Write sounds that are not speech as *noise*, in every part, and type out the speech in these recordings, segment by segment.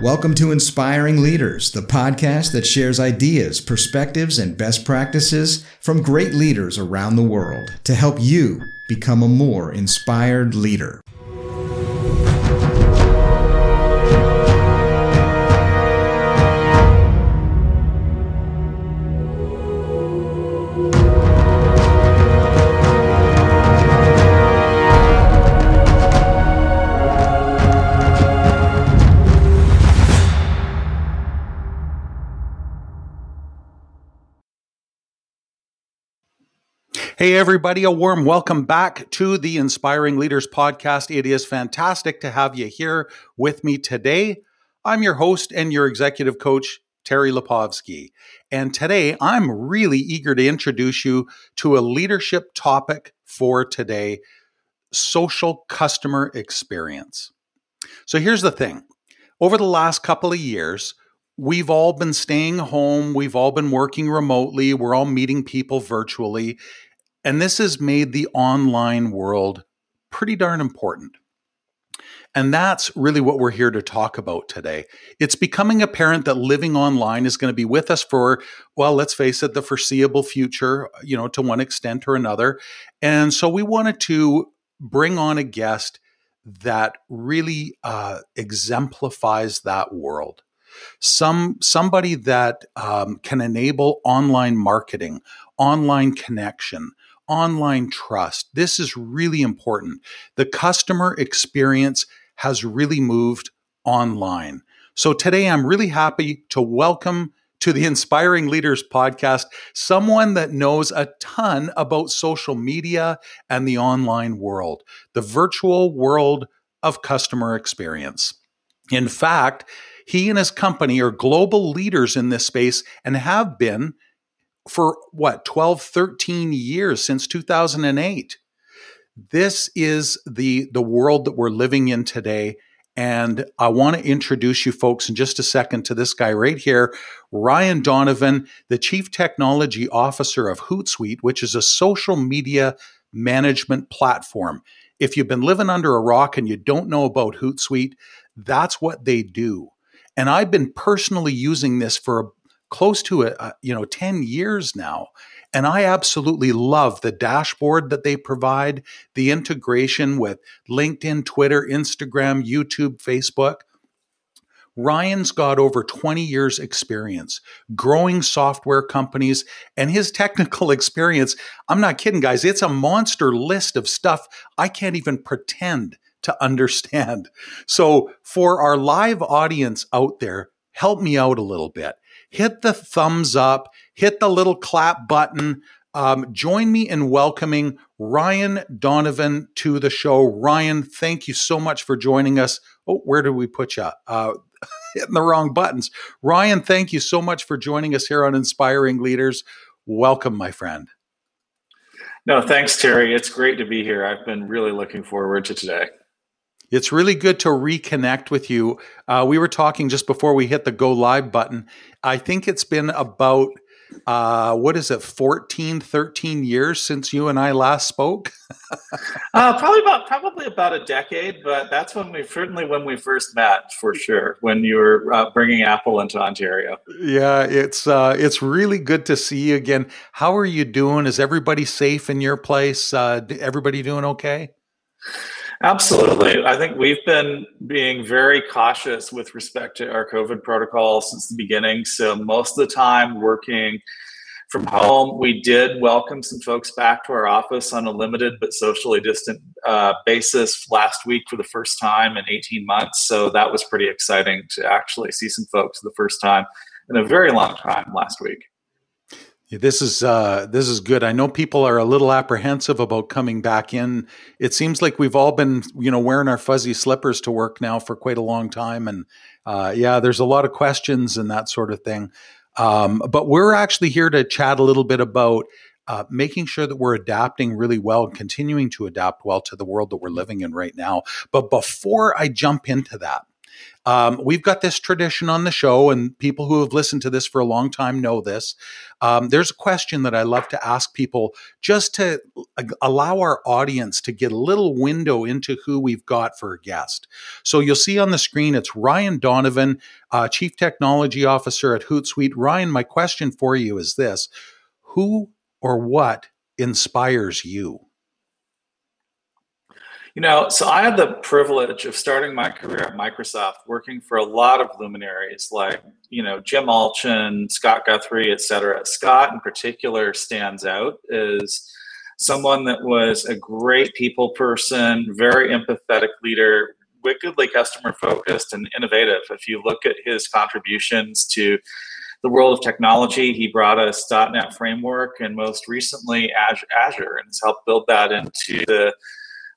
Welcome to Inspiring Leaders, the podcast that shares ideas, perspectives, and best practices from great leaders around the world to help you become a more inspired leader. Hey, everybody, a warm welcome back to the Inspiring Leaders Podcast. It is fantastic to have you here with me today. I'm your host and your executive coach, Terry Lipovski. And today I'm really eager to introduce you to a leadership topic for today social customer experience. So here's the thing over the last couple of years, we've all been staying home, we've all been working remotely, we're all meeting people virtually. And this has made the online world pretty darn important. And that's really what we're here to talk about today. It's becoming apparent that living online is going to be with us for, well, let's face it, the foreseeable future, you know, to one extent or another. And so we wanted to bring on a guest that really uh, exemplifies that world. Some somebody that um, can enable online marketing, online connection, online trust. This is really important. The customer experience has really moved online. So today I'm really happy to welcome to the Inspiring Leaders podcast someone that knows a ton about social media and the online world, the virtual world of customer experience. In fact, he and his company are global leaders in this space and have been for what 12 13 years since 2008 this is the the world that we're living in today and I want to introduce you folks in just a second to this guy right here, Ryan Donovan, the Chief Technology Officer of Hootsuite, which is a social media management platform. If you've been living under a rock and you don't know about Hootsuite, that's what they do. And I've been personally using this for close to a, a, uh, you know 10 years now and i absolutely love the dashboard that they provide the integration with linkedin twitter instagram youtube facebook Ryan's got over 20 years experience growing software companies and his technical *laughs* experience. I'm not kidding guys, it's a monster list of stuff I can't even pretend to understand. So for our live audience out there, help me out a little bit hit the thumbs up, hit the little clap button. Um, join me in welcoming Ryan Donovan to the show. Ryan, thank you so much for joining us. Oh, where did we put you? Uh, *laughs* hitting the wrong buttons. Ryan, thank you so much for joining us here on Inspiring Leaders. Welcome, my friend. No, thanks, Terry. It's great to be here. I've been really looking forward to today. It's really good to reconnect with you. Uh, we were talking just before we hit the go live button. I think it's been about, uh, what is it, 14, 13 years since you and I last spoke? *laughs* uh, probably about probably about a decade, but that's when we certainly when we first met for sure. When you were uh, bringing Apple into Ontario. Yeah, it's uh, it's really good to see you again. How are you doing? Is everybody safe in your place? Uh, everybody doing okay? Absolutely. I think we've been being very cautious with respect to our COVID protocol since the beginning. So, most of the time working from home, we did welcome some folks back to our office on a limited but socially distant uh, basis last week for the first time in 18 months. So, that was pretty exciting to actually see some folks for the first time in a very long time last week. This is uh, this is good. I know people are a little apprehensive about coming back in. It seems like we've all been, you know, wearing our fuzzy slippers to work now for quite a long time, and uh, yeah, there's a lot of questions and that sort of thing. Um, but we're actually here to chat a little bit about uh, making sure that we're adapting really well continuing to adapt well to the world that we're living in right now. But before I jump into that, Um, we've got this tradition on the show, and people who have listened to this for a long time know this. Um, there's a question that I love to ask people just to allow our audience to get a little window into who we've got for a guest. So you'll see on the screen, it's Ryan Donovan, uh, Chief Technology Officer at Hootsuite. Ryan, my question for you is this Who or what inspires you? You know, so I had the privilege of starting my career at Microsoft, working for a lot of luminaries like, you know, Jim Allchin, Scott Guthrie, et cetera. Scott, in particular, stands out as someone that was a great people person, very empathetic leader, wickedly customer focused and innovative. If you look at his contributions to the world of technology. He brought us .NET Framework and most recently Azure, and has helped build that into the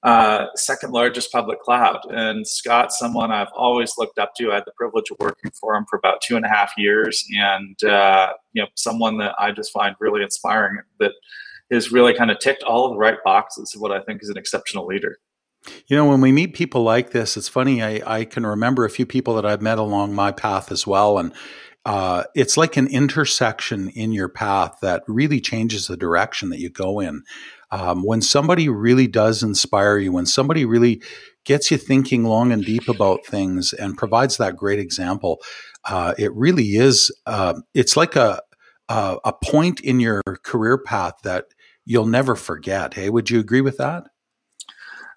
uh, second largest public cloud. And Scott's someone I've always looked up to. I had the privilege of working for him for about two and a half years, and uh, you know, someone that I just find really inspiring. That has really kind of ticked all of the right boxes of what I think is an exceptional leader. You know, when we meet people like this, it's funny. I, I can remember a few people that I've met along my path as well, and uh, it's like an intersection in your path that really changes the direction that you go in. Um, when somebody really does inspire you, when somebody really gets you thinking long and deep about things and provides that great example, uh, it really is. Uh, it's like a, a a point in your career path that you'll never forget. Hey, would you agree with that?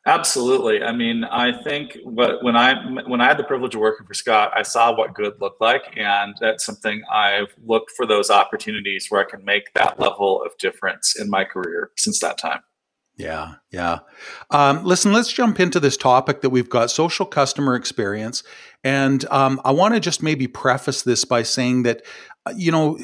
Absolutely. I mean, I think what, when I when I had the privilege of working for Scott, I saw what good looked like, and that's something I've looked for those opportunities where I can make that level of difference in my career since that time. Yeah, yeah. Um, listen, let's jump into this topic that we've got social customer experience. And um, I want to just maybe preface this by saying that, uh, you know,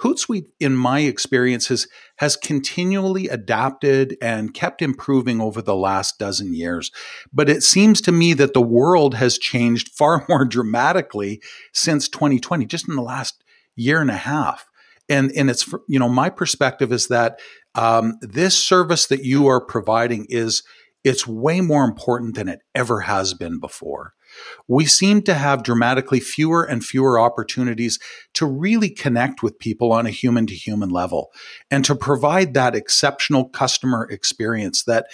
Hootsuite, in my experience, has, has continually adapted and kept improving over the last dozen years. But it seems to me that the world has changed *laughs* far more dramatically since 2020, just in the last year and a half and and it's you know my perspective is that um, this service that you are providing is it's way more important than it ever has been before. We seem to have dramatically fewer and fewer opportunities to really connect with people on a human to human level and to provide that exceptional customer experience that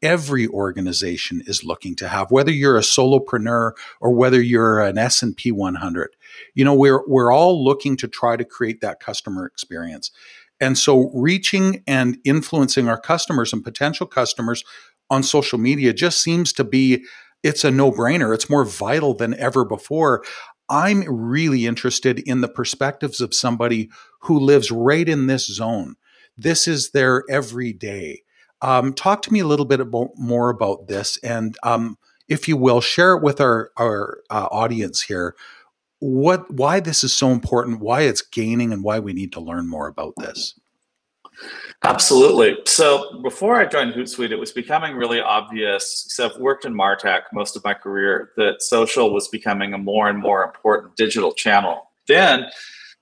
every organization is looking to have whether you're a solopreneur or whether you're an S&P 100 you know we're we're all looking to try to create that customer experience and so reaching and influencing our customers and potential customers on social media just seems to be it's a no-brainer. It's more vital than ever before. I'm really interested in the perspectives of somebody who lives right in this zone. This is their everyday. Um, talk to me a little bit about, more about this, and um, if you will, share it with our our uh, audience here. What, why this is so important, why it's gaining, and why we need to learn more about this. Absolutely. So before I joined Hootsuite, it was becoming really obvious. So I've worked in Martech most of my career that social was becoming a more and more important digital channel. Then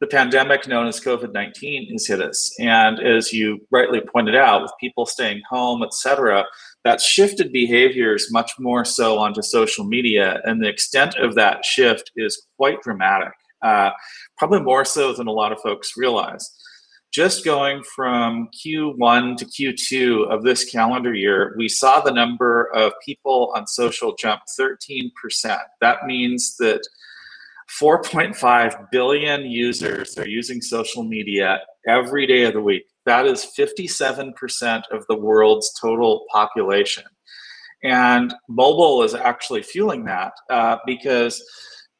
the pandemic known as COVID 19 has hit us. And as you rightly pointed out, with people staying home, et cetera, that shifted behaviors much more so onto social media. And the extent of that shift is quite dramatic, uh, probably more so than a lot of folks realize. Just going from Q1 to Q2 of this calendar year, we saw the number of people on social jump 13%. That means that 4.5 billion users are using social media every day of the week. That is 57% of the world's total population. And mobile is actually fueling that uh, because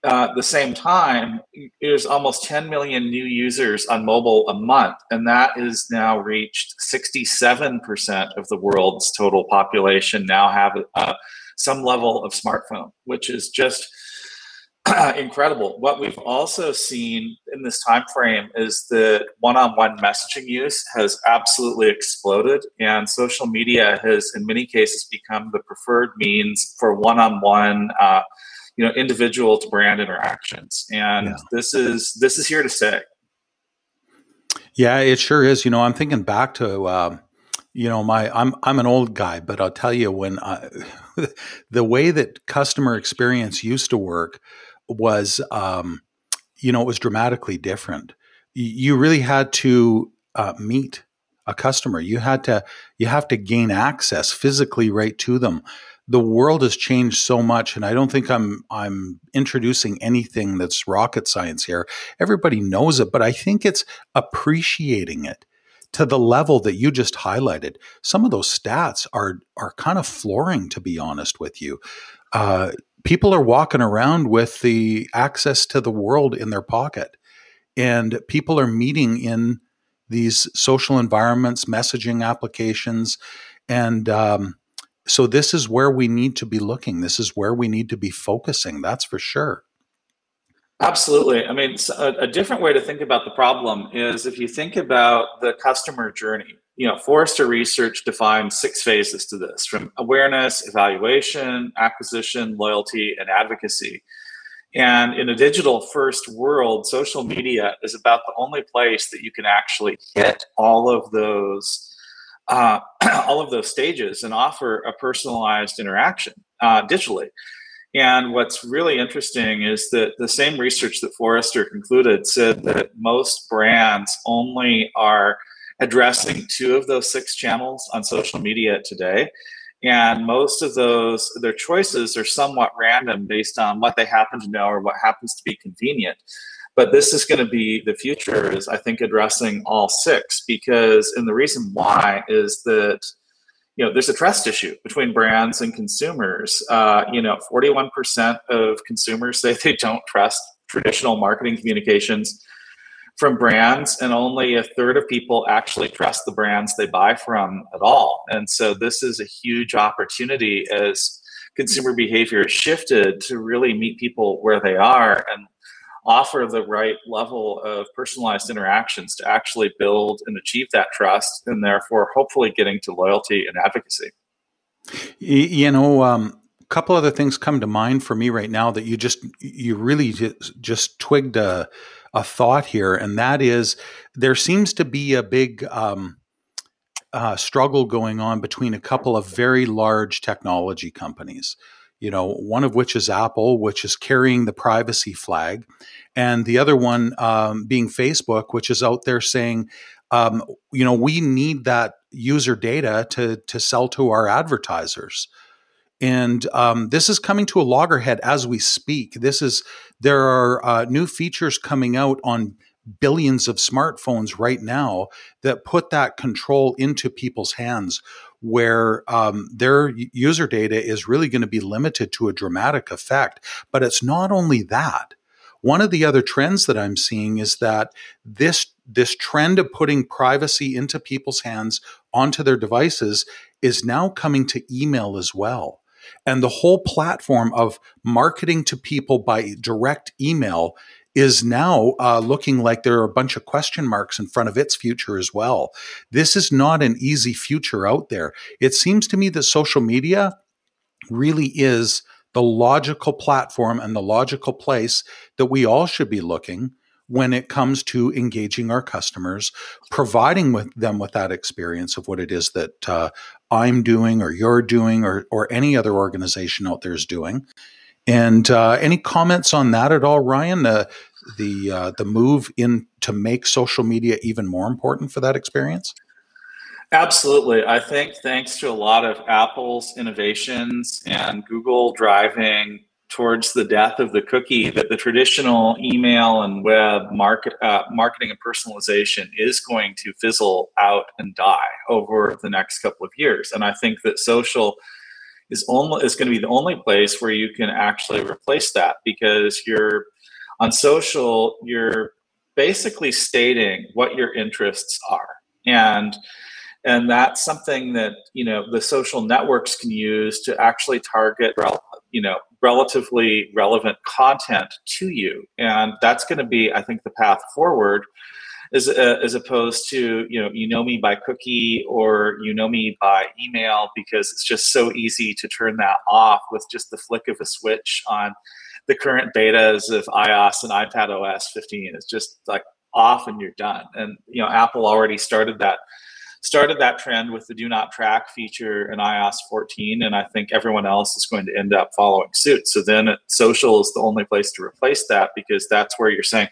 uh, at the same time, there's almost 10 million new users on mobile a month, and that is now reached 67% of the world's total population now have uh, some level of smartphone, which is just *clears throat* incredible. What we've also seen in this time frame is that one-on-one messaging use has absolutely exploded, and social media has, in many cases, become the preferred means for one-on-one, uh, you know, individual to brand interactions. And yeah. this is this is here to stay. Yeah, it sure is. You know, I'm thinking back to. Uh, you know, my I'm I'm an old guy, but I'll tell you when I, *laughs* the way that customer experience used to work was, um, you know, it was dramatically different. You really had to uh, meet a customer. You had to you have to gain access physically right to them. The world has changed so much, and I don't think I'm I'm introducing anything that's rocket science here. Everybody knows it, but I think it's appreciating it to the level that you just highlighted. Some of those stats are are kind of flooring, to be honest with you. Uh, people are walking around with the access to the world in their pocket, and people are meeting in these social environments, messaging applications, and um, so this is where we need to be looking. This is where we need to be focusing. That's for sure. Absolutely. I mean, a, a, different way to think about the problem is if you think about the customer journey. You know, Forrester Research defines six phases to this from awareness, evaluation, acquisition, loyalty, and advocacy. And in a digital first world, social media is about the only place that you can actually hit all of those uh, *clears throat* all of those stages and offer a personalized interaction uh, digitally. And what's really interesting is that the same research that Forrester concluded said that most brands only are addressing two of those six channels on social media today. And most of those, their choices are somewhat random based on what they happen to know or what happens to be convenient. But this is going to be the future, is I think addressing all six because, and the reason why is that you know, there's a trust issue between brands and consumers. Uh, you know, 41% of consumers say they don't trust traditional marketing communications from brands, and only a third of people actually trust the brands they buy from at all. And so, this is a huge opportunity as consumer behavior shifted to really meet people where they are and offer the right level of personalized interactions to actually build and achieve that trust and therefore hopefully getting to loyalty and advocacy you know um, a couple other things come to mind for me right now that you just you really just, just twigged a, a thought here and that is there seems to be a big um, uh, struggle going on between a couple of very large technology companies you know, one of which is Apple, which is carrying the privacy flag, and the other one um, being Facebook, which is out there saying, um, you know, we need that user data to to sell to our advertisers. And um, this is coming to a loggerhead as we speak. This is there are uh, new features coming out on billions of smartphones right now that put that control into people's hands where um, their user data is really going to be limited to a dramatic effect. But it's not only that. One of the other trends that I'm seeing is that this this trend of putting privacy into people's hands onto their devices is now coming to email as well. And the whole platform of marketing to people by direct email is now uh, looking like there are a bunch of question marks in front of its future as well. This is not an easy future out there. It seems to me that social media really is the logical platform and the logical place that we all should be looking when it comes to engaging our customers, providing with them with that experience of what it is that uh, I'm doing or you're doing or, or any other organization out there is doing. And uh, any comments on that at all, Ryan? Uh, the uh, the move in to make social media even more important for that experience. Absolutely, I think thanks to a lot of Apple's innovations and Google driving towards the death of the cookie, that the traditional email and web market uh, marketing and personalization is going to fizzle out and die over the next couple of years. And I think that social is only is going to be the only place where you can actually replace that because you're on social you're basically stating what your interests are and and that's something that you know the social networks can use to actually target you know relatively relevant content to you and that's going to be i think the path forward as, uh, as opposed to you know you know me by cookie or you know me by email because it's just so easy to turn that off with just the flick of a switch on the current betas of iOS and iPad OS 15 is just like off and you're done. And you know Apple already started that started that trend with the do not track feature in iOS 14, and I think everyone else is going to end up following suit. So then social is the only place to replace that because that's where you're saying,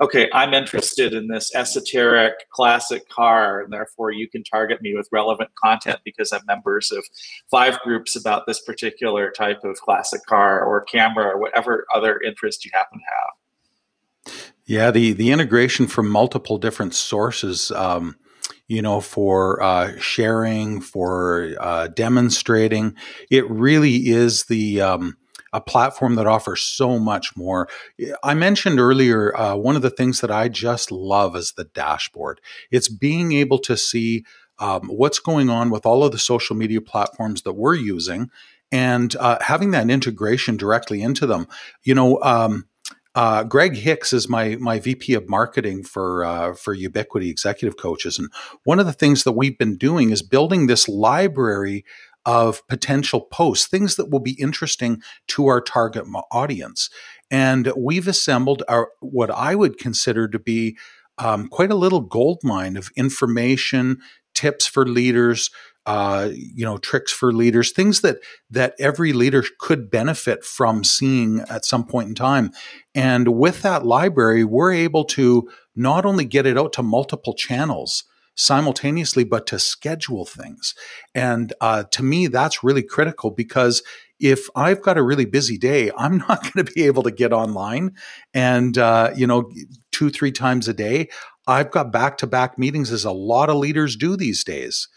okay, I'm interested in this esoteric classic car, and therefore you can target me with relevant content because I'm members of five groups about this particular type of classic car or camera or whatever other interest you happen to have. Yeah, the the integration from multiple different sources. Um, you know, for uh, sharing, for uh, demonstrating. It really is the um, a platform that offers so much more. I mentioned earlier uh, one of the things that I just love is the dashboard. It's being able to see um, what's going on with all of the social media platforms that we're using and uh, having that integration directly into them. You know, um, uh, Greg Hicks is my my VP of marketing for uh, for Ubiquity Executive Coaches, and one of the things that we've been doing is building this library of potential posts, things that will be interesting to our target audience. And we've assembled our what I would consider to be um, quite a little gold mine of information, tips for leaders, uh, you know, tricks for leaders, things that that every leader could benefit from seeing at some point in time. And with that library, we're able to not only get it out to multiple channels, simultaneously, but to schedule things. And uh, to me, that's really critical because if I've got a really busy day, *laughs* I'm not going to be able to get online and, uh, you know, two, three times a day. I've got back to back meetings, as a lot of leaders do these days.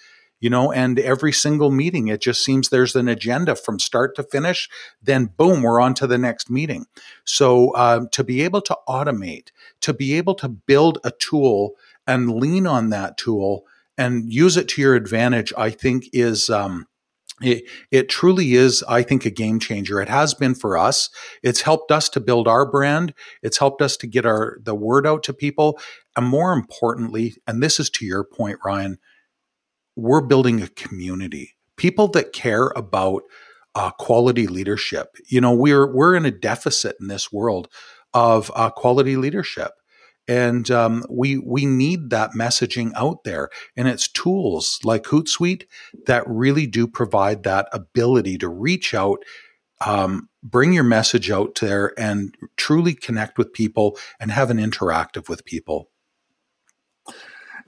You know, and every single meeting, it just seems there's an agenda from start to finish. Then, boom, we're on to the next meeting. So, uh, to be able to automate, to be able to build a tool and lean on that tool and use it to your advantage, I think is um, it, it truly is, I think, a game changer. It has been for us. It's helped us to build our brand. It's helped us to get our the word out to people. And more importantly, and this is to your point, Ryan, we're building a community. People that care about uh, quality leadership. You know, we're we're in a deficit in this world of uh, quality leadership and um, we we need that messaging out there and it's tools like hootsuite that really do provide that ability to reach out um, bring your message out there and truly connect with people and have an interactive with people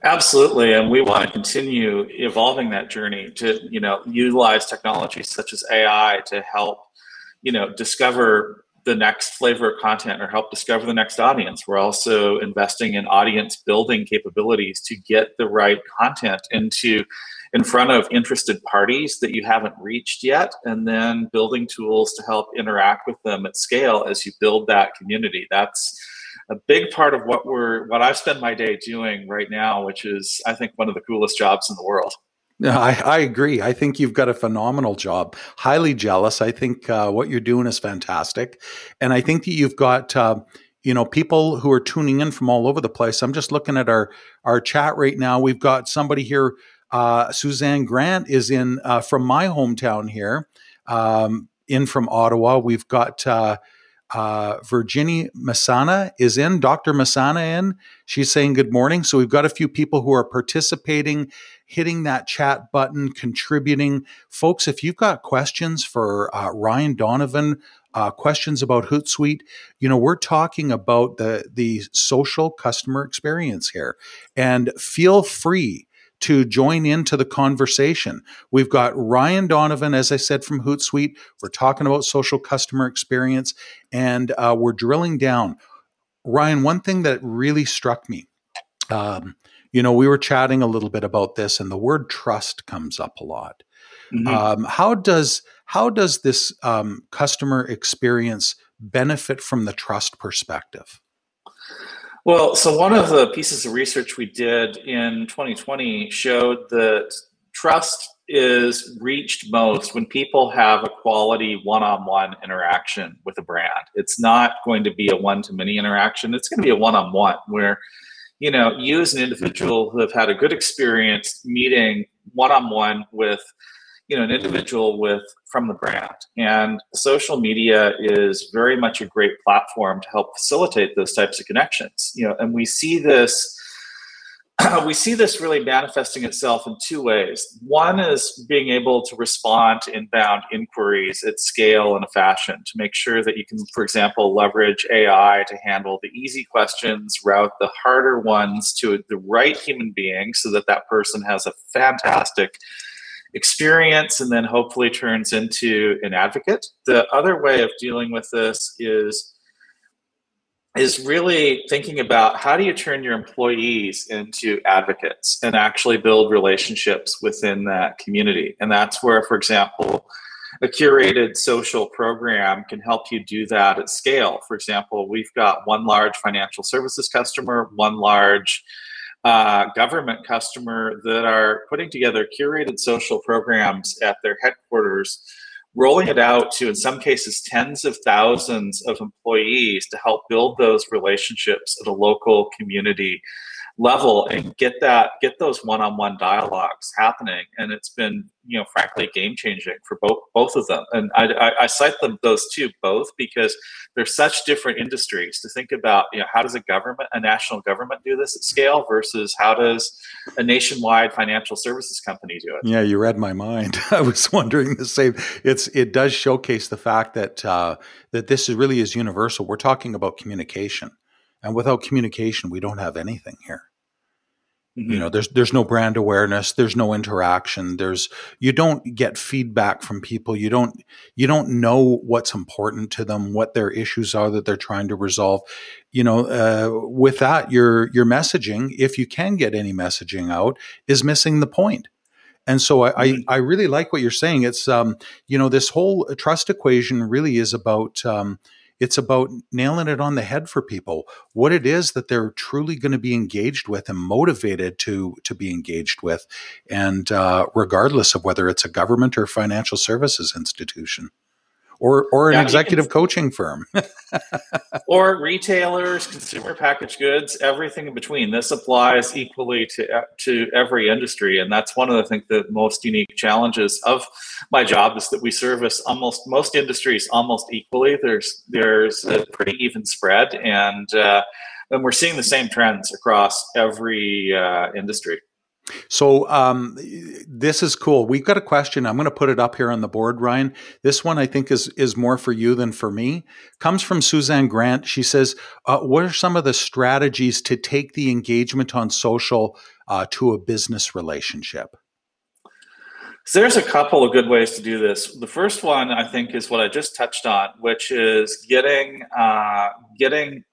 absolutely and we want to continue evolving that journey to you know utilize technologies such as ai to help you know discover the next flavor of content or help discover the next audience. We're also investing in audience building capabilities to get the right content into in front of interested parties that you haven't reached yet and then building tools to help interact with them at scale as you build that community. That's a big part of what we're what I spend my day doing right now, which is I think one of the coolest jobs in the world. I, I agree. I think you've got a phenomenal job. Highly jealous. I think uh, what you're doing is fantastic, and I think that you've got uh, you know people who are tuning in from all over the place. I'm just looking at our our chat right now. We've got somebody here. Uh, Suzanne Grant is in uh, from my hometown here, um, in from Ottawa. We've got uh, uh, Virginie Masana is in, Dr. Masana in. She's saying good morning. So we've got a few people who are participating, hitting that chat button, contributing. Folks, if you've got questions for uh, Ryan Donovan, uh, questions about Hootsuite, you know, we're talking about the the social customer experience here, and feel free to join into the conversation. We've got Ryan Donovan, as I said, from Hootsuite. We're talking about social customer experience and uh, we're drilling down. Ryan, one thing that really struck me, um, you know, we were chatting a little bit about this, and the word trust comes up a lot. Mm-hmm. Um, how does how does this um, customer experience benefit from the trust perspective? Well, so one of the pieces of research we did in 2020 showed that trust is reached most when people have a quality one-on-one interaction with a brand. It's not going to be a one-to-many interaction. It's going to be a one-on-one where you know you as an individual who have had a good experience meeting one-on-one with you know an mm-hmm. individual with from the brand and social media is very much a great platform to help facilitate those types of connections you know and we see this *clears throat* we see this really manifesting itself in two ways. One is being able to respond to inbound inquiries at scale in a fashion to make sure that you can, for example, leverage AI to handle the easy questions, route the harder ones to the right human being so that that person has a fantastic experience and then hopefully turns into an advocate. The other way of dealing with this is is really thinking about how do you turn your employees into advocates and actually build relationships within that community. And that's where, for example, a curated social program can help you do that at scale. For example, we've got one large financial services customer, one large uh, government customer that are putting together curated social programs at their headquarters rolling it out to, in some cases, tens of thousands of employees to help build those relationships at a local community level and get that get those one-on-one dialogues happening. And it's been you know frankly game changing for both both of them. And I, I, I, cite them those two both because they're such different industries to think about you know how does a government a national government do this at scale versus how does a nationwide financial services company do it? Yeah you read my mind. *laughs* I was wondering the same. It's it does showcase the fact that uh, that this is really is universal. We're talking about communication. And without communication we don't have anything here Mm-hmm. You know, there's there's no brand awareness, there's no interaction, there's you don't get feedback from people. You don't you don't know what's important to them, what their issues are that they're trying to resolve. You know, uh, with that, your your messaging, if you can get any messaging out, is missing the point. And so I, I. I, really like what you're saying. It's, um, you know, this whole trust equation really is about, um, it's about nailing it on the head for people. What it is that they're truly going to be engaged with and motivated to to be engaged with, and uh, regardless of whether it's a government or financial services institution or or an yeah, executive can, coaching firm. *laughs* Or retailers consumer packaged goods everything in between. This applies equally to to every industry and that's one of the things that most unique challenges of my job is that we service almost most industries almost equally. There's there's a pretty even spread and uh, and we're seeing the same trends across every uh, industry so um, this is cool. We've got a question. I'm going to put it up here on the board, Ryan. This one I think is is more for you than for me. Comes from Suzanne Grant. She says, uh, "What are some of the strategies to take the engagement on social uh, to a business relationship?" So there's a couple of good ways to do this. The first one I think is what I just touched on, which is getting uh, getting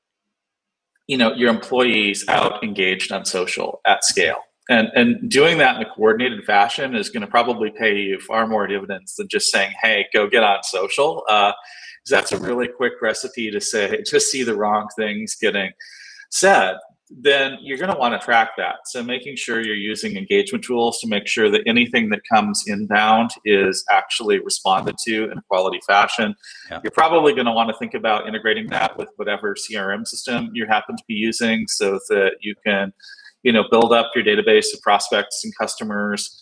you know your employees out engaged on social at scale and and doing that in a coordinated fashion is going to probably pay you far more dividends than just saying hey go get on social. Uh, that's a really quick recipe to say *laughs* just see the wrong things getting said. Then you're going to want to track that. So making sure you're using engagement tools to make sure that anything that comes inbound is actually responded to in a quality fashion. Yeah. you're probably going to want to think about integrating that with whatever crm system you happen to be using so that you can you know build up your database of prospects and customers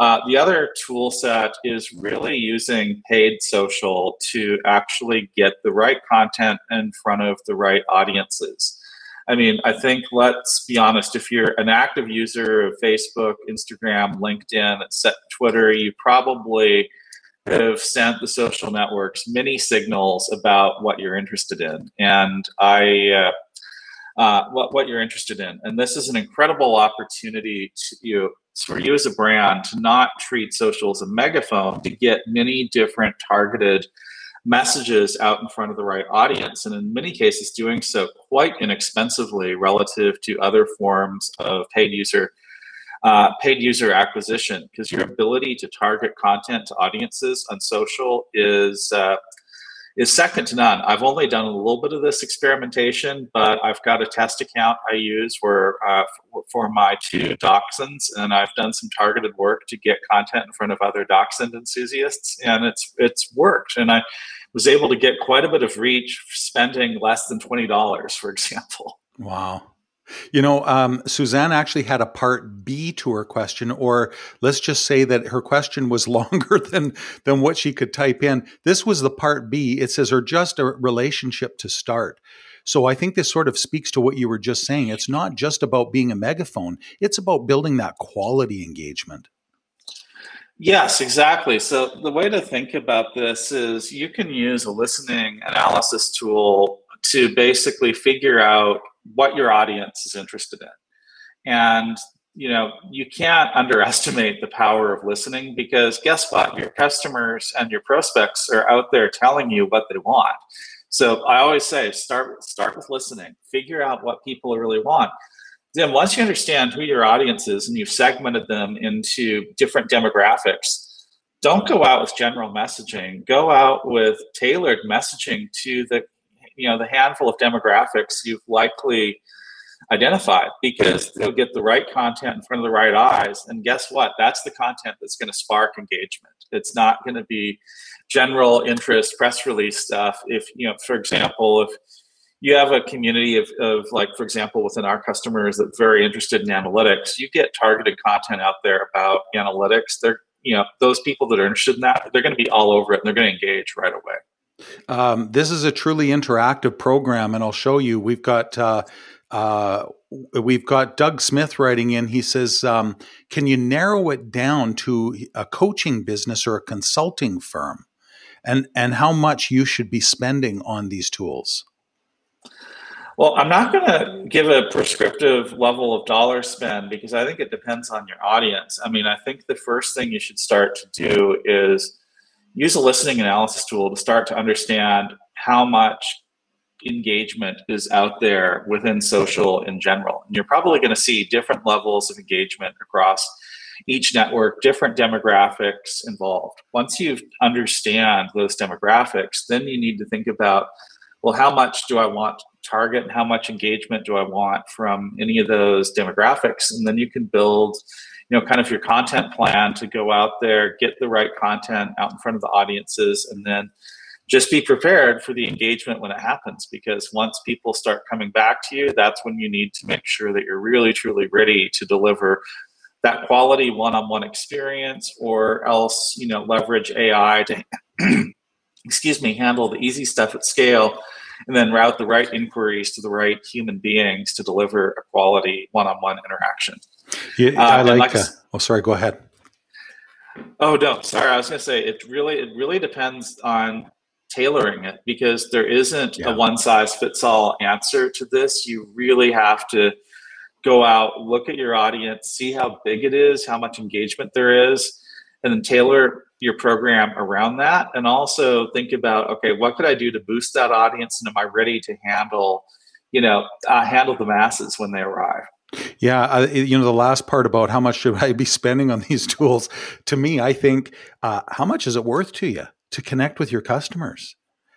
uh, the other tool set is really using paid social to actually get the right content in front of the right audiences. I mean, I think let's be honest, if you're an active user of Facebook, Instagram, LinkedIn, Twitter, you probably have sent the social networks many signals about what you're interested in. And I, uh, uh, what, what you're interested in. And this is an incredible opportunity to you for you as a brand to not treat social as a megaphone to get many different targeted messages out in front of the right audience and in many cases doing so quite inexpensively relative to other forms of paid user uh, paid user acquisition because your ability to target content to audiences on social is uh, is second to none. I've only done a little bit of this experimentation, but I've got a test account I use where uh, for my two dachshunds, and I've done some targeted work to get content in front of other dachshund enthusiasts, and it's it's worked. And I was able to get quite a bit of reach spending less than twenty dollars, for example. Wow. You know, um, Suzanne actually had a part B to her question, or let's just say that her question was *laughs* longer than than what she could type in. This was the part B. It says, "or just a relationship to start." So I think this sort of speaks to what you were just saying. It's not just about being a megaphone, it's about building that quality engagement. Yes, exactly. So the way to think about this is you can use a listening analysis tool to basically figure out what your audience is interested in. And you know, you can't underestimate the power of listening because guess what? Your customers and your prospects are out there telling you what they want. So I always say start start with listening. Figure out what people really want. Then once you understand who your audience is and you've segmented them into different demographics, don't go out with general messaging. Go out with tailored messaging to the you know the handful of demographics you've likely identified because they'll get the right content in front of the right eyes. And guess what? That's the content that's going to spark engagement. It's not going to be general interest press release stuff. If you know for example if you have a community of, of like for example within our customers that's very interested in analytics you get targeted content out there about analytics. They're you know those people that are interested in that they're going to be all over it and they're going to engage right away um, this is a truly interactive program, and I'll show you. We've got uh, uh, we've got Doug Smith writing in. He says, um, "Can you narrow it down to a coaching business or a consulting firm, and and how much you should be spending on these tools?" Well, I'm not going to give a prescriptive level of dollar spend because I think it depends on your audience. I mean, I think the first thing you should start to do is use a listening analysis tool to start to understand how much engagement is out there within social in general. And you're probably going to see different levels of engagement across each network, different demographics involved. Once you understand those demographics, then you need to think about well, how much do I want to target and how much engagement do I want from any of those demographics? And then you can build you know kind of your content plan to go out there get the right content out in front of the audiences and then just be prepared for the engagement when it happens because once people start coming back to you that's when you need to make sure that you're really truly ready to deliver that quality one-on-one experience or else you know leverage ai to *clears throat* excuse me handle the easy stuff at scale and then route the right inquiries to the right human beings to deliver a quality one-on-one interaction yeah, uh, I like. like uh, oh, sorry. Go ahead. Oh no, sorry. I was going to say it really it really depends on tailoring it because there isn't yeah. a one size fits all answer to this. You really have to go out, look at your audience, see how big it is, how much engagement there is, and then tailor your program around that. And also think about okay, what could I do to boost that audience, and am I ready to handle, you know, uh, handle the masses when they arrive? Yeah, uh, you know the last part about how much should I be spending on these *laughs* tools. To me, I think uh, how much is it worth to you to connect with your customers?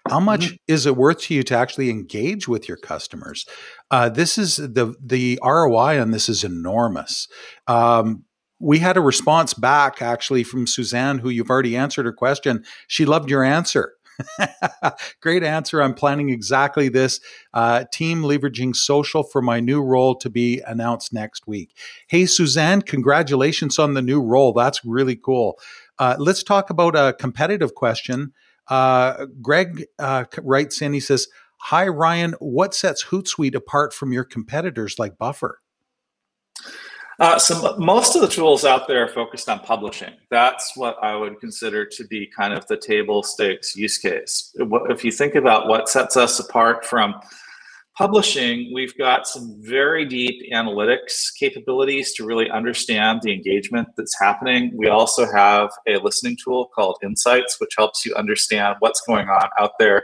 How much mm-hmm. is it worth to you to actually engage with your customers? Uh, this is the the ROI on this is enormous. Um, we had a response back actually from Suzanne, who you've already answered her question. She loved your answer. *laughs* Great answer. I'm planning exactly this. Uh, team leveraging social for my new role to be announced next week. Hey, Suzanne, congratulations on the new role. That's really cool. Uh, let's talk about a competitive question. Uh, Greg uh, writes in, he says, Hi, Ryan. What sets Hootsuite apart from your competitors like Buffer? Uh, so most of the tools out there are focused on publishing. That's what I would consider to be kind of the table stakes use case. If you think about what sets us apart from publishing, we've got some very deep analytics capabilities to really understand the engagement that's happening. We also have a listening tool called Insights, which helps you understand what's going on out there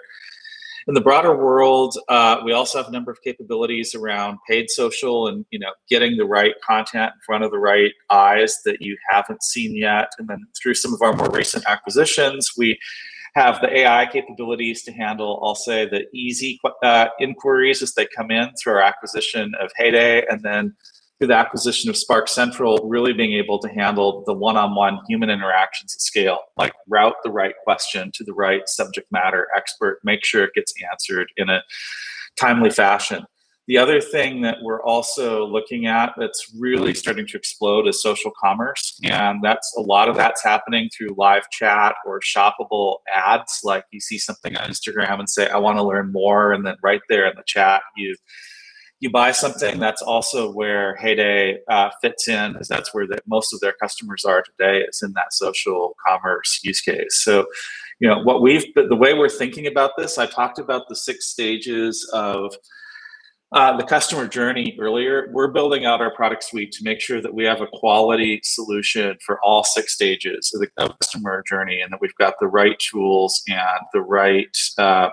in the broader world, uh, we also have a number of capabilities around paid social and you know getting the right content in front of the right eyes that you haven't seen yet. And then through some of our more recent acquisitions, we have the AI capabilities to handle, I'll say, the easy uh, inquiries as they come in through our acquisition of Heyday, and then through the acquisition of Sparkcentral, really being able to handle the one on one human interactions at scale, like route the right question to the right subject matter expert, make sure it gets answered in a timely fashion. The other thing that we're also looking at that's really starting to explode is social commerce. And that's a lot of that's happening through live chat or shoppable ads. Like you see something on Instagram and say, I want to learn more. And then right there in the chat, you you buy something that's also where heyday uh, fits in is that's where the, most of their customers are today is in that social commerce use case. So you know what we've the way we're thinking about this i talked about the six stages of uh, the customer journey earlier. We're building out our product suite to make sure that we have a quality solution for all six stages of the customer journey and that we've got the right tools and the right uh,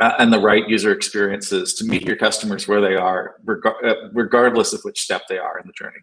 uh, and the right user experiences to meet your customers where they are, reg- uh, regardless of which step they are in the journey.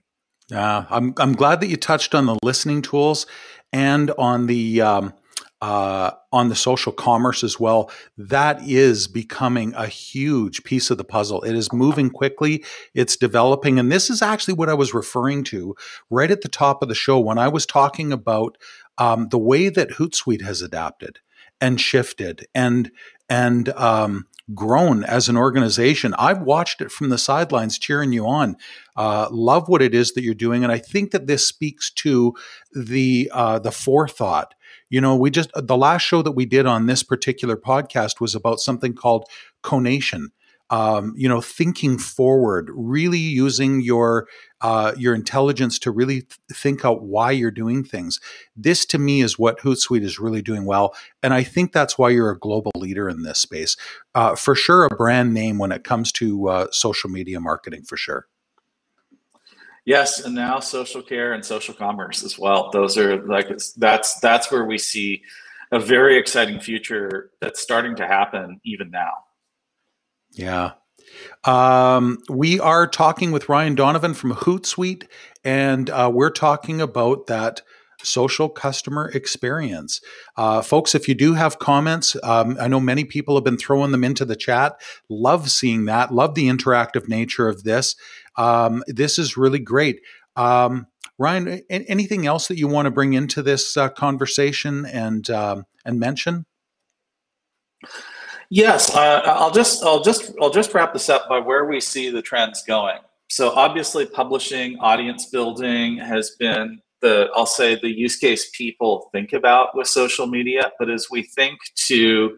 Uh, I'm I'm glad that you touched on the listening tools and on the um, uh, on the social commerce as well. That is becoming a huge piece of the puzzle. It is moving quickly. It's developing, and this is actually what I was referring to right at the top of the show when I was talking about um, the way that Hootsuite has adapted and shifted and and um, grown as an organization. I've watched it from the sidelines, cheering you on. Uh, love what it is that you're doing, and I think that this speaks to the uh, the forethought. You know, we just the last show that we did on this particular podcast was about something called conation um, you know, thinking forward, really using your uh, your intelligence to really th- think out why you're doing things. This, to me, is what Hootsuite is really doing well, and I think that's why you're a global leader in this space. Uh, for sure, a brand name when it comes to uh, social media marketing, for sure. Yes, and now social care and social commerce as well. Those are like that's that's where we see a very exciting future that's starting to happen even now. Yeah. Um, we are talking with Ryan Donovan from Hootsuite, and uh, we're talking about that social customer experience. Uh, folks, if you do have comments, um, I know many people have been throwing them into the chat. Love seeing that. Love the interactive nature of this. Um, this is really great. Um, Ryan, anything else that you want to bring into this uh, conversation and um, and mention? Yes, uh, I'll just I'll just I'll just wrap this up by where we see the trends going. So obviously, publishing, audience building has been the I'll say the use case people think about with social media. But as we think to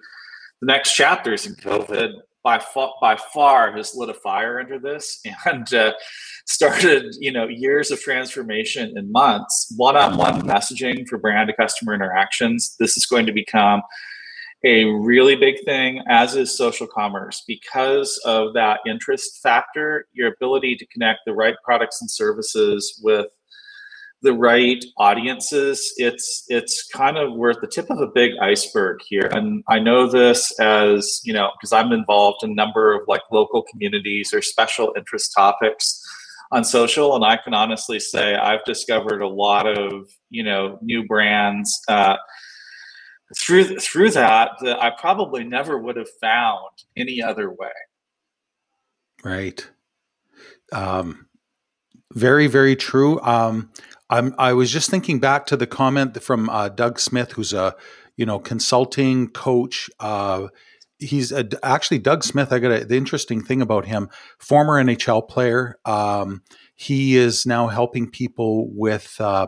the next chapters in COVID, by far, by far has lit a fire under this *laughs* and uh, started you know years of transformation in months. One-on-one messaging for brand to customer interactions. This is going to become a really big thing, as is social commerce, because of that interest factor, your ability to connect the right products and services with the right audiences it's it's kind of we're at the tip of a big iceberg here. And i know this as you know because i'm involved in a number of like local communities or special interest topics on social and i can honestly say i've discovered a lot of you know new brands uh, through through that I probably never would have found any other way. Right. Um, very very true. Um, I'm, I was just thinking back to the comment from uh, Doug Smith, who's a you know consulting coach. Uh, he's a, actually Doug Smith. I got a, the interesting thing about him, former NHL player. Um, he is now helping people with. Uh,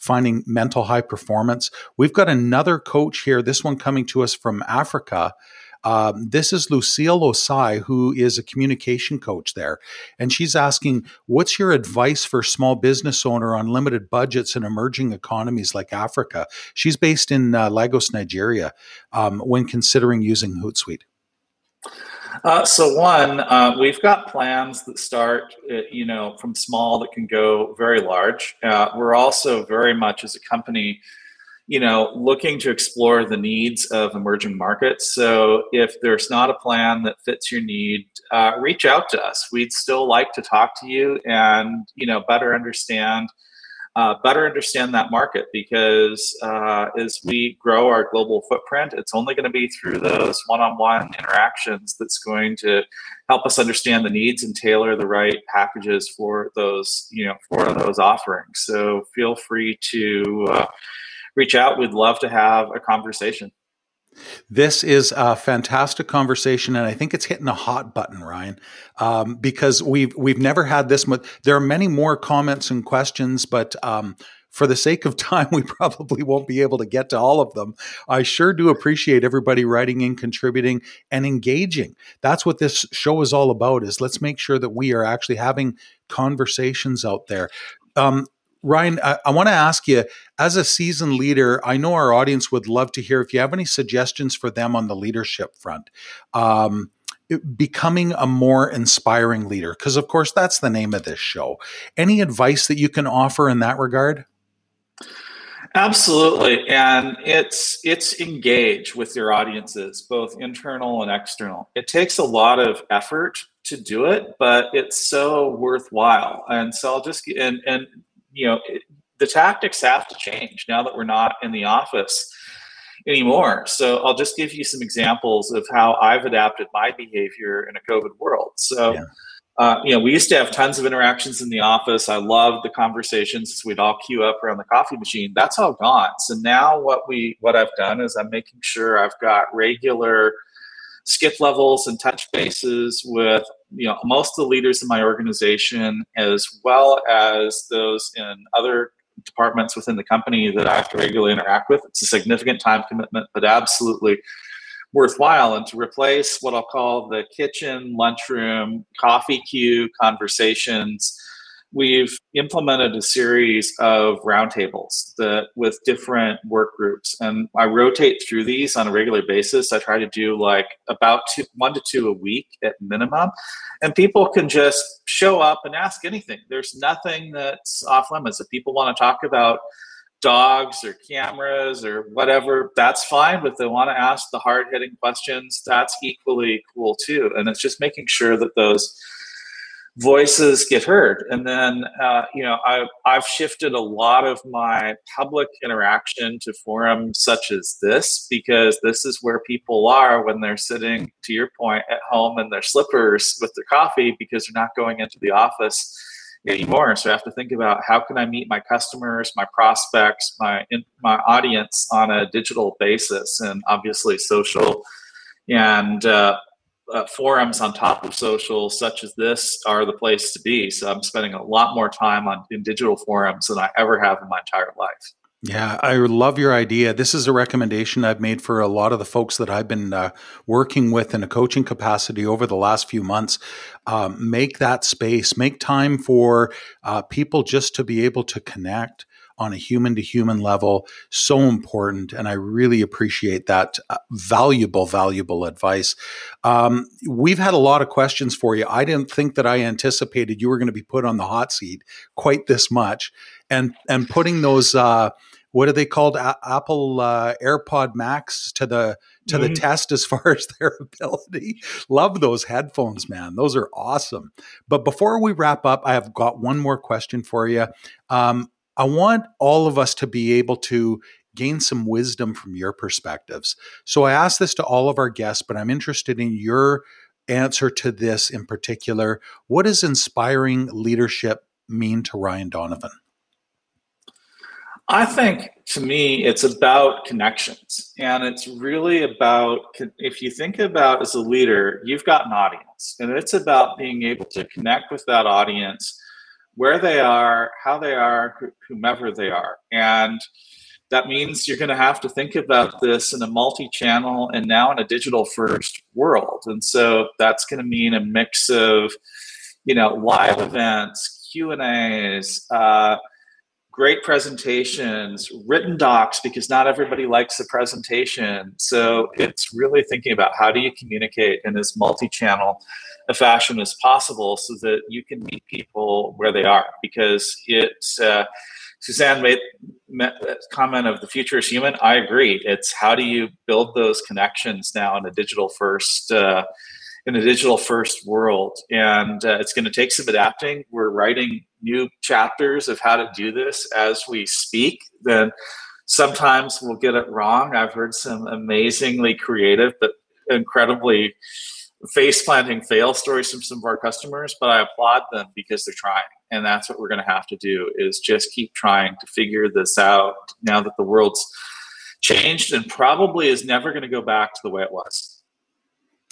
finding mental high performance. We've got another coach here, this one coming to us from Africa. Um, this is Lucille Osai, who is a communication coach there. And she's asking, What's your advice for small business owner on limited budgets in emerging economies like Africa? She's based in uh, Lagos, Nigeria, um, when considering using Hootsuite. Uh, so one, uh, we've got plans that start, uh, you know, from small that can go very large. Uh, we're also very much as a company, you know, looking to explore the needs of emerging markets. So if there's not a plan that fits your need, uh, reach out to us. We'd still like to talk to you and you know better understand uh, better understand that market because uh, as we grow our global footprint, it's only going to be through those one-on-one interactions that's going to help us understand the needs and tailor the right packages for those, you know, for those offerings. So feel free to uh, reach out. We'd love to have a conversation. This is a fantastic conversation, and I think it's hitting a hot button, Ryan, um, because we've we've never had this much. There are many more comments and questions, but um, for the sake of *laughs* time, we probably won't be able to get to all of them. I sure do appreciate everybody writing in, contributing, and engaging. That's what this show is all about. Is let's make sure that we are actually having conversations out there. Um, Ryan, I, I want to ask you, as a seasoned leader, I know our audience would love to hear if you have any suggestions for them on the leadership front. Um, becoming a more inspiring leader, because of course that's the name of this show. Any advice that you can offer in that regard? Absolutely, and it's it's engage with your audiences, both internal and external. It takes a lot of effort to do it, but it's so worthwhile. And so I'll just and and you know, it, the tactics have to change now that we're not in the office anymore. So I'll just give you some examples of how I've adapted my behavior in a COVID world. So, yeah. uh, you know, we used to have tons of interactions in the office. I loved the conversations. We'd all queue up around the coffee machine. That's all gone. So now what we what I've done is I'm making sure I've got regular skip levels and touch bases with you know most of the leaders in my organization as well as those in other departments within the company that I have to regularly interact with. It's a significant time commitment, but absolutely worthwhile. And to replace what I'll call the kitchen, lunchroom, coffee queue conversations we've implemented a series of roundtables that with different work groups and i rotate through these on a regular basis. I try to do like about two, one to two a week at minimum and people can just show up and ask anything. There's nothing that's off limits. If people want to talk about dogs or cameras or whatever that's fine but if they want to ask the hard-hitting questions that's equally cool too and it's just making sure that those voices get heard. And then, uh, you know, I've, I've shifted a lot of my public interaction to forums such as this because this is where people are when they're sitting, to your point, at home in their slippers with their coffee because they're not going into the office anymore. So I have to think about how can I meet my customers, my prospects, my my audience on a digital basis, and obviously social and uh, uh, forums on top of social, such as this, are the place to be. So I'm spending a lot more time on in digital forums than I ever have in my entire life. Yeah, I love your idea. This is a recommendation I've made for a lot of the folks that I've been uh, working with in a coaching capacity over the last few months. Um, make that space, make time for uh, people just to be able to connect, on a human to human level so important and i really appreciate that uh, valuable valuable advice. Um, we've had a lot of questions for you. I didn't think that i anticipated you were going to be put on the hot seat quite this much and and putting those uh, what are they called? A- apple uh, airpod max to the to mm-hmm. the test as far *laughs* as their ability? Love those headphones man. Those are awesome. But before we wrap up i have got one more question for you. Um, I want all of us to be able to gain some wisdom from your perspectives. So I ask this to all of our guests, but I'm interested in your answer to this in particular. What does inspiring leadership mean to Ryan Donovan? I think to me, it's about connections. And it's really about, if you think about as a leader, you've got an audience, and it's about being able to connect with that audience where they are, how they are, whomever they are. And that means you're going to have to think about this in a multi-channel and now in a digital first world. And so that's going to mean a mix of, you know, live events, Q and A's, uh, great presentations, written docs, because not everybody likes a presentation. So it's really thinking about how do you communicate in this multi-channel a fashion as possible so that you can meet people where they are because it's uh, suzanne made a comment of the future is human. I agree. It's how do you build those connections now in a digital first uh, in a digital first world? And uh, it's going to take some adapting. We're writing new chapters of how to do this as we speak. Then sometimes we'll get it wrong. I've heard some amazingly creative but incredibly face planting fail stories from some of our customers, but I applaud them because they're trying. And that's what we're going to have to do is just keep trying to figure this out now that the world's changed and probably is never going to go back to the way it was.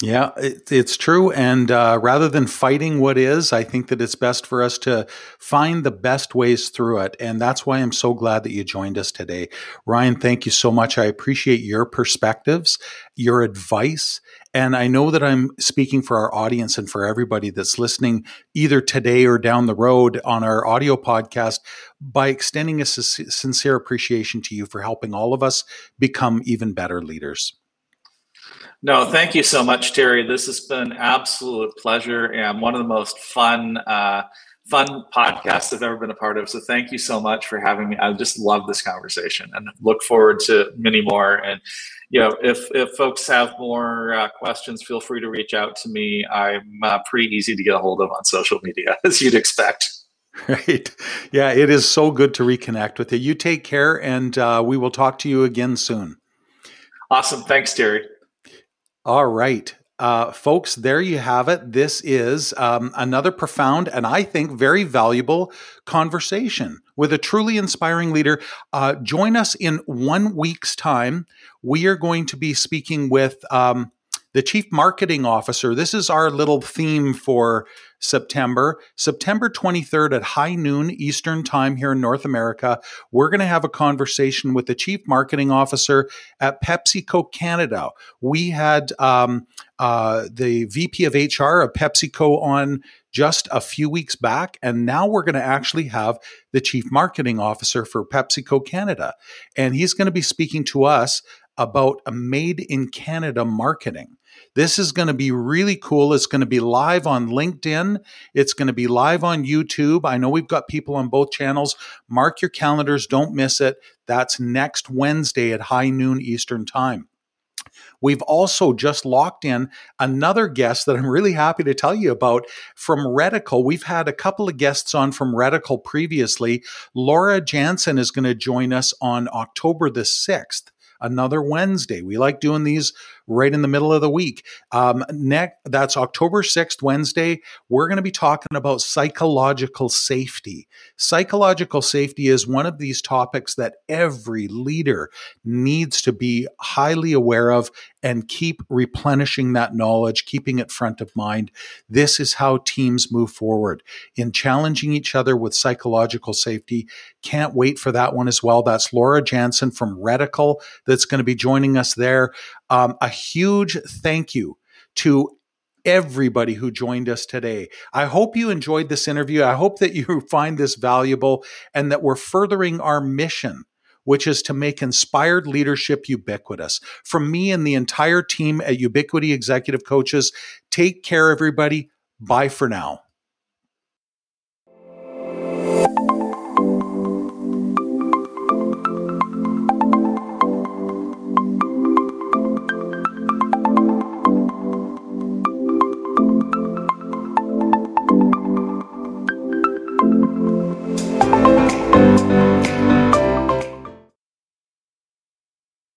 Yeah, it, it's true. And uh, rather than fighting what is, I think that it's best for us to find the best ways through it. And that's why I'm so glad that you joined us today. Ryan, thank you so much. I appreciate your perspectives, your advice. And I know that I'm speaking for our audience and for everybody that's listening either today or down the road on our audio podcast by extending a sincere appreciation to you for helping all of us become even better leaders. No, thank you so much, Terry. This has been absolute pleasure and one of the most fun, uh, fun podcasts I've ever been a part of. So thank you so much for having me. I just love this conversation and look forward to many more. And you know, if if folks have more uh, questions, feel free to reach out to me. I'm uh, pretty easy to get a hold of on social media, *laughs* as you'd expect. Right. Yeah, it is so good to reconnect with you. You take care, and uh, we will talk to you again soon. Awesome. Thanks, Terry. All right. Uh, folks, there you have it. This is um, another profound and I think very valuable conversation with a truly inspiring leader. Uh, join us in one week's time. We are going to be speaking with um, the chief marketing officer. This is our little theme for September, September 23rd at high noon Eastern Time here in North America. We're going to have a conversation with the Chief Marketing Officer at PepsiCo Canada. We had um, uh, the VP of HR of PepsiCo on just a few weeks back. And now we're going to actually have the Chief Marketing Officer for PepsiCo Canada. And he's going to be speaking to us about a made in Canada marketing. This is going to be really cool. It's going to be live on LinkedIn. It's going to be live on YouTube. I know we've got people on both channels. Mark your calendars. Don't miss it. That's next Wednesday at high noon Eastern Time. We've also just locked in another guest that I'm really happy to tell you about from Redical. We've had a couple of guests on from Redical previously. Laura Jansen is going to join us on October the 6th another Wednesday. We like doing these right in the middle of the week. Um, next, that's October 6th, Wednesday. We're going to be talking about psychological safety. Psychological safety is one of these topics that every leader needs to be highly aware of and keep replenishing that knowledge, keeping it front of mind. This is how teams move forward in challenging each other with psychological safety. Can't wait for that one as well. That's Laura Jansen from Redical that's going to be joining us there. Um, a huge thank you to everybody who joined us today. I hope you enjoyed this interview. I hope that *laughs* you find this valuable and that we're furthering our mission, which is to make inspired leadership ubiquitous. From me and the entire team at Ubiquity Executive Coaches, take care, everybody. Bye for now.